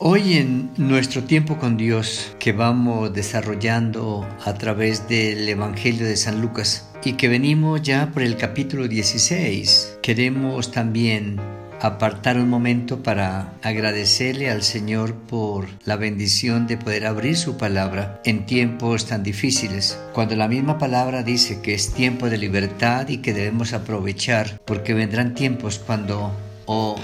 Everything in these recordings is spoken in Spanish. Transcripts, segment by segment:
Hoy en nuestro tiempo con Dios que vamos desarrollando a través del Evangelio de San Lucas y que venimos ya por el capítulo 16, queremos también apartar un momento para agradecerle al Señor por la bendición de poder abrir su palabra en tiempos tan difíciles, cuando la misma palabra dice que es tiempo de libertad y que debemos aprovechar, porque vendrán tiempos cuando o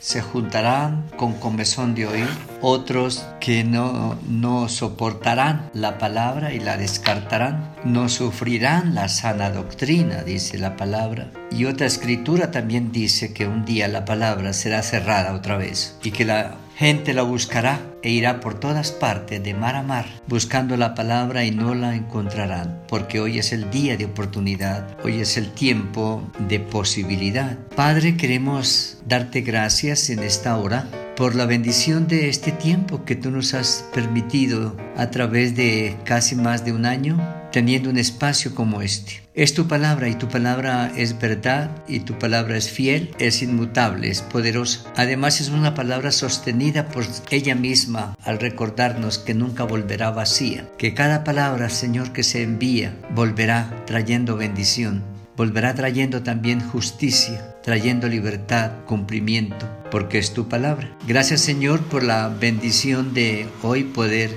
se juntarán con comezón de oír, otros que no, no soportarán la palabra y la descartarán, no sufrirán la sana doctrina, dice la palabra. Y otra escritura también dice que un día la palabra será cerrada otra vez y que la gente la buscará e irá por todas partes de mar a mar buscando la palabra y no la encontrarán, porque hoy es el día de oportunidad, hoy es el tiempo de posibilidad. Padre, queremos darte gracias en esta hora por la bendición de este tiempo que tú nos has permitido a través de casi más de un año teniendo un espacio como este. Es tu palabra y tu palabra es verdad y tu palabra es fiel, es inmutable, es poderosa. Además es una palabra sostenida por ella misma al recordarnos que nunca volverá vacía, que cada palabra, Señor, que se envía volverá trayendo bendición, volverá trayendo también justicia, trayendo libertad, cumplimiento, porque es tu palabra. Gracias Señor por la bendición de hoy poder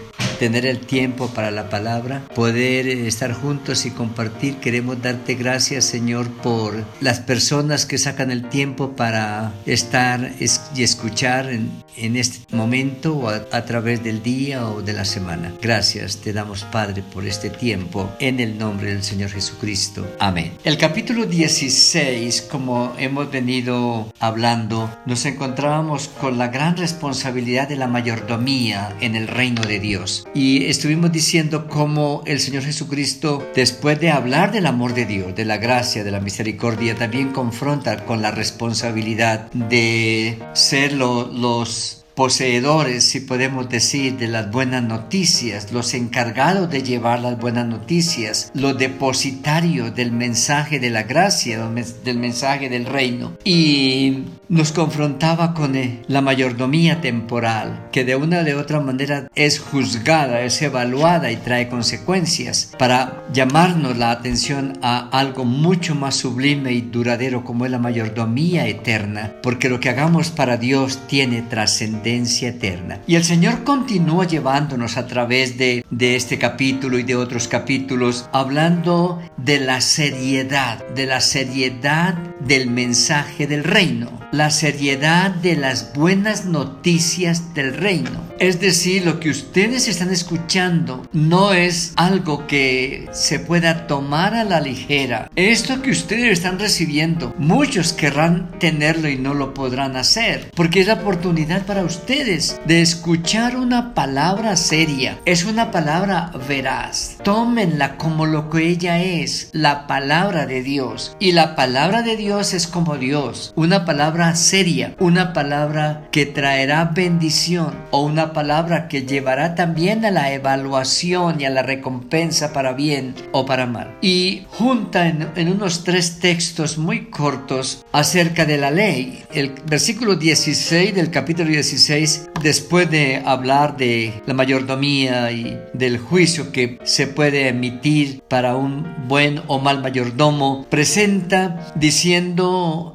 tener el tiempo para la palabra, poder estar juntos y compartir. Queremos darte gracias, Señor, por las personas que sacan el tiempo para estar y escuchar en, este momento o a, través del día o de la semana. Gracias te damos, Padre, por este tiempo en el nombre del Señor Jesucristo. Amén. El capítulo 16, como hemos venido hablando, nos encontrábamos con la gran responsabilidad de la mayordomía en el reino de Dios y estuvimos diciendo cómo el Señor Jesucristo, después de hablar del amor de Dios, de la gracia, de la misericordia, también confronta con la responsabilidad de ser los poseedores, si podemos decir, de las buenas noticias, los encargados de llevar las buenas noticias, los depositarios del mensaje de la gracia, del mensaje del reino. Y nos confrontaba con eh, la mayordomía temporal, que de una de otra manera es juzgada, es evaluada y trae consecuencias para llamarnos la atención a algo mucho más sublime y duradero como es la mayordomía eterna, porque lo que hagamos para Dios tiene trascendencia eterna. Y el Señor continúa llevándonos a través de, de este capítulo y de otros capítulos, hablando de la seriedad, de la seriedad del mensaje del reino la seriedad de las buenas noticias del reino. Es decir, lo que ustedes están escuchando no es algo que se pueda tomar a la ligera. Esto que ustedes están recibiendo, muchos querrán tenerlo y no lo podrán hacer, porque es la oportunidad para ustedes de escuchar una palabra seria. Es una palabra veraz. Tómenla como lo que ella es, la palabra de Dios. Y la palabra de Dios es como Dios, una palabra seria, una palabra que traerá bendición o una palabra que llevará también a la evaluación y a la recompensa para bien o para mal. Y junta en, en unos tres textos muy cortos acerca de la ley. El versículo 16 del capítulo 16, después de hablar de la mayordomía y del juicio que se puede emitir para un buen o mal mayordomo, presenta diciendo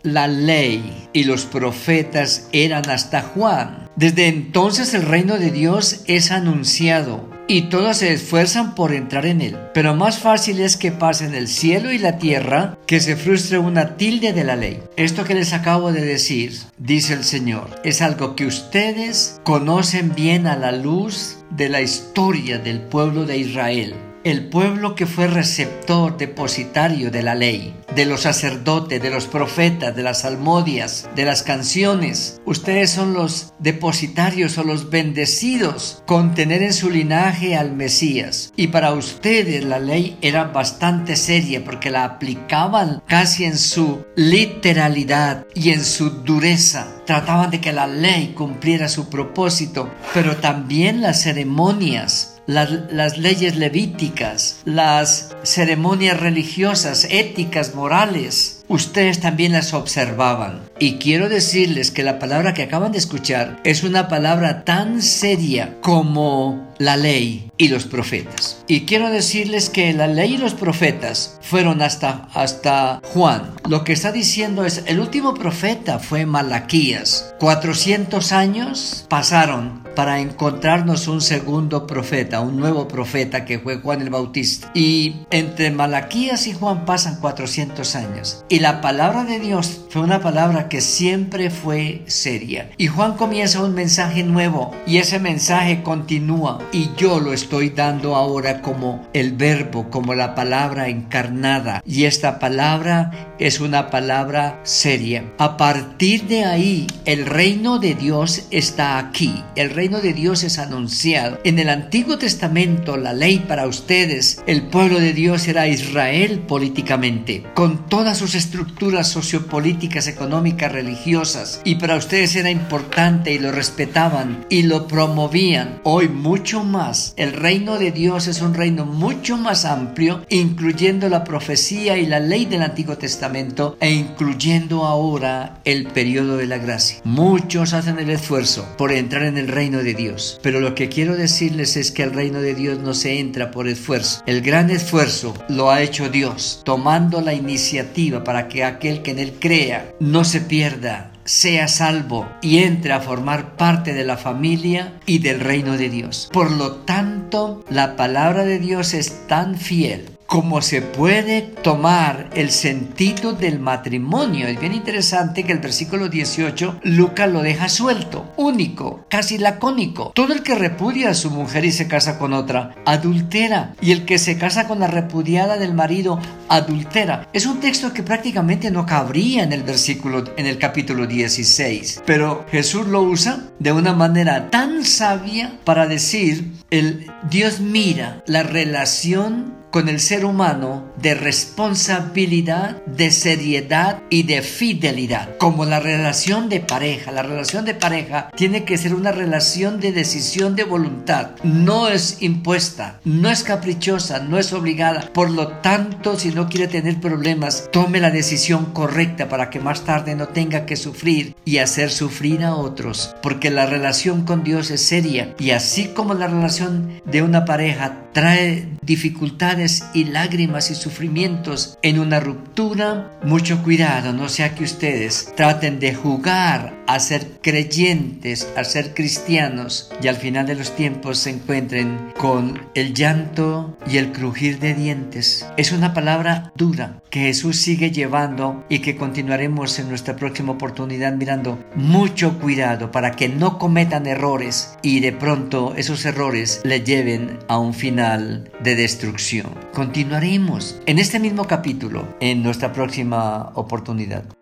la ley y los profetas eran hasta Juan. Desde entonces el reino de Dios es anunciado y todos se esfuerzan por entrar en él. Pero más fácil es que pasen el cielo y la tierra que se frustre una tilde de la ley. Esto que les acabo de decir, dice el Señor, es algo que ustedes conocen bien a la luz de la historia del pueblo de Israel el pueblo que fue receptor, depositario de la ley, de los sacerdotes, de los profetas, de las salmodias, de las canciones. Ustedes son los depositarios o los bendecidos con tener en su linaje al Mesías. Y para ustedes la ley era bastante seria porque la aplicaban casi en su literalidad y en su dureza. Trataban de que la ley cumpliera su propósito, pero también las ceremonias las, leyes levíticas, las ceremonias religiosas, éticas, morales, ustedes también las observaban. Y quiero decirles que la palabra que acaban de escuchar es una palabra tan seria como la ley y los profetas. Y quiero decirles que la ley y los profetas fueron hasta, hasta Juan. Lo que está diciendo es, el último profeta fue Malaquías. 400 años pasaron para encontrarnos un segundo profeta, un nuevo profeta que fue Juan el Bautista. Y entre Malaquías y Juan pasan 400 años. Y la palabra de Dios fue una palabra que siempre fue seria. Y Juan comienza un mensaje nuevo y ese mensaje continúa. Y yo lo estoy dando ahora como el verbo, como la palabra encarnada. Y esta palabra es una palabra seria. A partir de ahí, el reino de Dios está aquí. El reino de Dios es anunciado. En el Antiguo Testamento, la ley para ustedes, el pueblo de Dios era Israel políticamente, con todas sus estructuras sociopolíticas, económicas, religiosas, y para ustedes era importante y lo respetaban y lo promovían. Hoy mucho más. El reino de Dios es un reino mucho más amplio, incluyendo la profecía y la ley del Antiguo Testamento e incluyendo ahora el periodo de la gracia. Muchos hacen el esfuerzo por entrar en el reino de Dios. Pero lo que quiero decirles es que el reino de Dios no se entra por esfuerzo. El gran esfuerzo lo ha hecho Dios, tomando la iniciativa para que aquel que en él crea no se pierda, sea salvo y entre a formar parte de la familia y del reino de Dios. Por lo tanto, la palabra de Dios es tan fiel cómo se puede tomar el sentido del matrimonio. Es bien interesante que el versículo 18 Lucas lo deja suelto, único, casi lacónico. Todo el que repudia a su mujer y se casa con otra, adultera. Y el que se casa con la repudiada del marido, adultera. Es un texto que prácticamente no cabría en el versículo, en el capítulo 16. Pero Jesús lo usa de una manera tan sabia para decir, el Dios mira la relación con el ser humano de responsabilidad, de seriedad y de fidelidad. Como la relación de pareja. La relación de pareja tiene que ser una relación de decisión de voluntad. No es impuesta, no es caprichosa, no es obligada. Por lo tanto, si no quiere tener problemas, tome la decisión correcta para que más tarde no tenga que sufrir y hacer sufrir a otros. Porque la relación con Dios es seria. Y así como la relación de una pareja trae dificultades y lágrimas y sufrimientos en una ruptura, mucho cuidado, no sea que ustedes traten de jugar a ser creyentes, a ser cristianos y al final de los tiempos se encuentren con el llanto y el crujir de dientes. Es una palabra dura que Jesús sigue llevando y que continuaremos en nuestra próxima oportunidad mirando mucho cuidado para que no cometan errores y de pronto esos errores le lleven a un final de destrucción. Continuaremos en este mismo capítulo en nuestra próxima oportunidad.